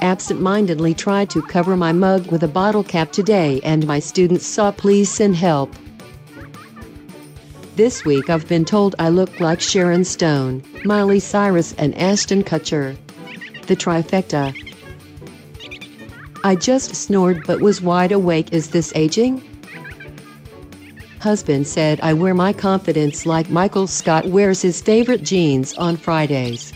Absent-mindedly tried to cover my mug with a bottle cap today and my students saw please send help. This week I've been told I look like Sharon Stone, Miley Cyrus and Ashton Kutcher. The trifecta. I just snored but was wide awake. Is this aging? Husband said I wear my confidence like Michael Scott wears his favorite jeans on Fridays.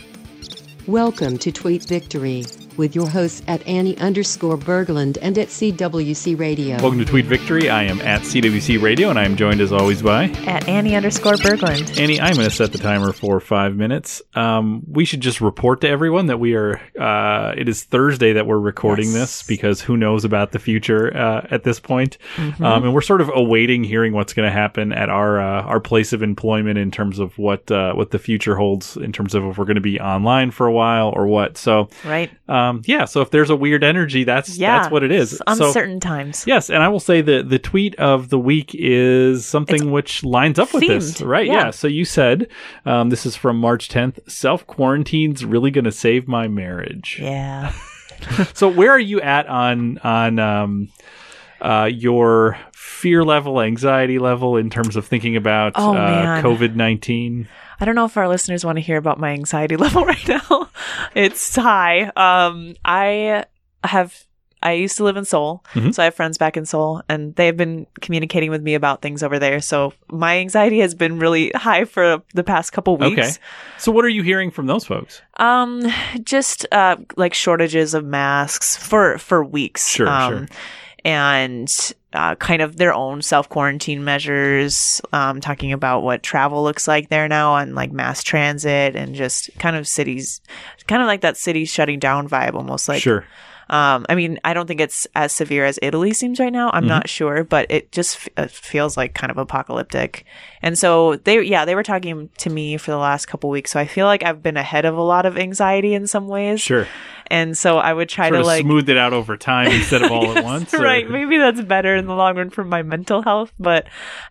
Welcome to Tweet Victory with your hosts at Annie underscore Berglund and at CWC Radio. Welcome to Tweet Victory. I am at CWC Radio, and I am joined as always by at Annie underscore Berglund. Annie, I'm going to set the timer for five minutes. Um, we should just report to everyone that we are. Uh, it is Thursday that we're recording yes. this because who knows about the future uh, at this point, mm-hmm. um, and we're sort of awaiting hearing what's going to happen at our uh, our place of employment in terms of what uh, what the future holds in terms of if we're going to be online for a while or what. So right. Um, yeah, so if there's a weird energy, that's yeah, that's what it is. Uncertain so, times. Yes, and I will say that the tweet of the week is something it's which lines up with themed. this, right? Yeah. yeah. So you said um, this is from March 10th. Self quarantine's really going to save my marriage. Yeah. so where are you at on on um, uh, your fear level, anxiety level in terms of thinking about oh, uh, COVID nineteen? I don't know if our listeners want to hear about my anxiety level right now. it's high. Um, I have I used to live in Seoul, mm-hmm. so I have friends back in Seoul, and they've been communicating with me about things over there. So my anxiety has been really high for the past couple weeks. Okay. So what are you hearing from those folks? Um, just uh, like shortages of masks for for weeks. Sure, um, sure. And uh, kind of their own self quarantine measures, um, talking about what travel looks like there now on like mass transit and just kind of cities, kind of like that city shutting down vibe, almost like. Sure. Um, I mean, I don't think it's as severe as Italy seems right now. I'm mm-hmm. not sure, but it just f- it feels like kind of apocalyptic. And so they, yeah, they were talking to me for the last couple weeks. So I feel like I've been ahead of a lot of anxiety in some ways. Sure. And so I would try sort to like smooth it out over time instead of all yes, at once. Or... Right. Maybe that's better in the long run for my mental health. But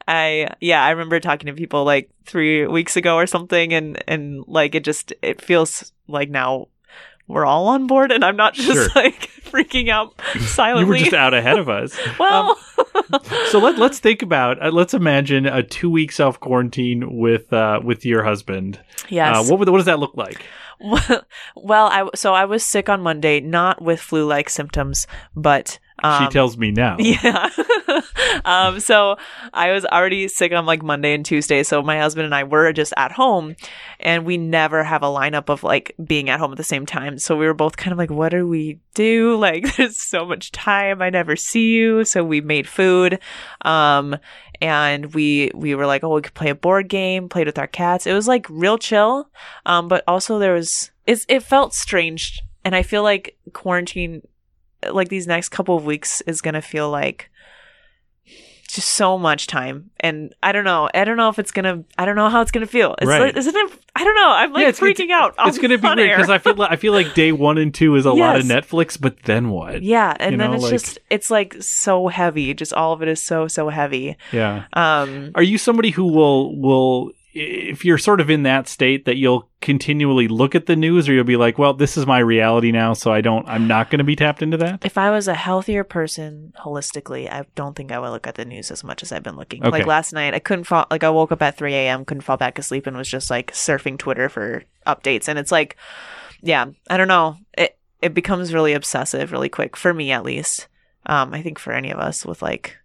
I, yeah, I remember talking to people like three weeks ago or something, and and like it just it feels like now we're all on board and I'm not just sure. like freaking out silently. you were just out ahead of us. well, um, so let, let's think about, uh, let's imagine a two week self quarantine with, uh, with your husband. Yes. Uh, what, would, what does that look like? Well, I, so I was sick on Monday, not with flu like symptoms, but um, she tells me now. Yeah. um, so I was already sick on like Monday and Tuesday. So my husband and I were just at home and we never have a lineup of like being at home at the same time. So we were both kind of like, what do we do? Like, there's so much time. I never see you. So we made food. Um, and we we were like, oh, we could play a board game, played with our cats. It was like real chill. Um, but also there was it's, it felt strange. And I feel like quarantine like these next couple of weeks is going to feel like just so much time. And i don't know i don't know if it's gonna i don't know how it's gonna feel. It's right. like, isn't it i don't know i'm like yeah, freaking it's, out it's gonna be weird because i feel like i feel like day one and two is a yes. lot of netflix but then what? Yeah and you then know, it's like... just it's like so heavy just all of it is so so heavy. Yeah. Um are you somebody who will will if you're sort of in that state that you'll continually look at the news or you'll be like well this is my reality now so i don't i'm not going to be tapped into that? If i was a healthier person holistically i don't think i would look at the news as much as i've been looking. Okay. like last night i couldn't fall like i woke up at 3 a.m couldn't fall back asleep and was just like surfing twitter for updates. And it's like yeah i don't know. It it becomes really obsessive really quick for me at least. Um i think for any of us with like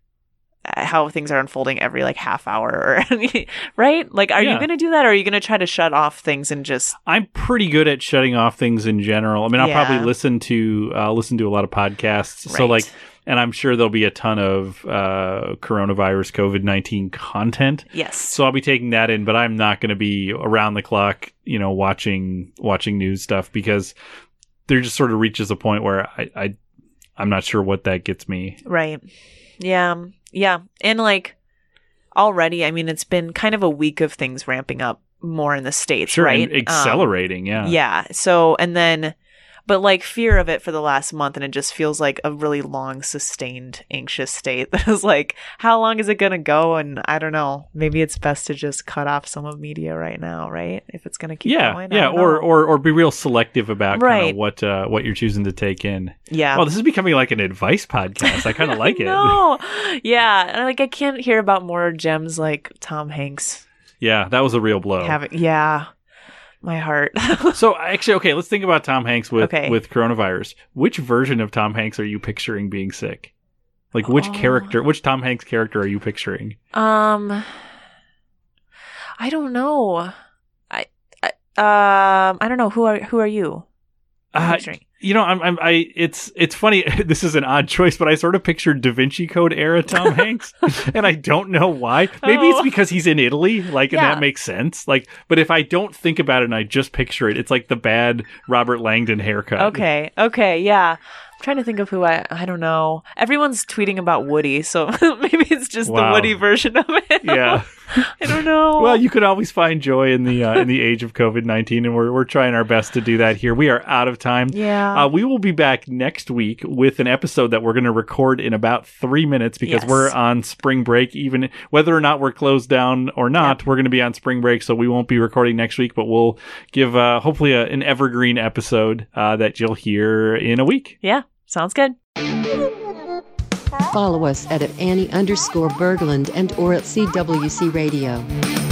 how things are unfolding every like half hour or right like are yeah. you going to do that or are you going to try to shut off things and just i'm pretty good at shutting off things in general i mean i'll yeah. probably listen to uh, listen to a lot of podcasts right. so like and i'm sure there'll be a ton of uh, coronavirus covid-19 content yes so i'll be taking that in but i'm not going to be around the clock you know watching watching news stuff because there just sort of reaches a point where i, I i'm not sure what that gets me right yeah yeah. And like already, I mean, it's been kind of a week of things ramping up more in the States, sure, right? accelerating, um, yeah. Yeah. So, and then but like fear of it for the last month and it just feels like a really long sustained anxious state that is like how long is it going to go? And i don't know. Maybe it's best to just cut off some of media right now right? If it's going to keep yeah going yeah or, or or be real selective about kind Right. of what uh, what you're choosing to take in. Yeah. Well this is becoming like an advice podcast. I kind of like it. No. Yeah and like i can't hear about more gems like tom hanks yeah that was a real blow. having yeah my heart so actually okay let's think about tom hanks with Okay. with coronavirus which version of tom hanks are you picturing being sick like which Oh. character which tom hanks character are you picturing Um, I don't know. I, I um, I don't know who are who are you? Uh, you know I'm, I'm i it's it's funny this is an odd choice but i sort of pictured da vinci code era tom hanks and i don't know why maybe it's Oh. because he's in italy like and that makes sense like but if i don't think about it and i just picture it it's like the bad robert langdon haircut Okay, okay, yeah. I'm trying to think of who I I don't know. Everyone's tweeting about Woody, so maybe it's just Wow. the Woody version of it. yeah I don't know. well you could always find joy in the uh, in the age of covid-19 and we're, we're trying our best to do that here we are out of time yeah. Uh, we will be back next week with an episode that we're going to record in about three minutes because Yes. we're on spring break. Even whether or not we're closed down or not, we're going to be on spring break, so we won't be recording next week. But we'll give uh, hopefully a, an evergreen episode uh, that you'll hear in a week. yeah, sounds good. Follow us at, at Annie underscore Berglund and or at CWC Radio.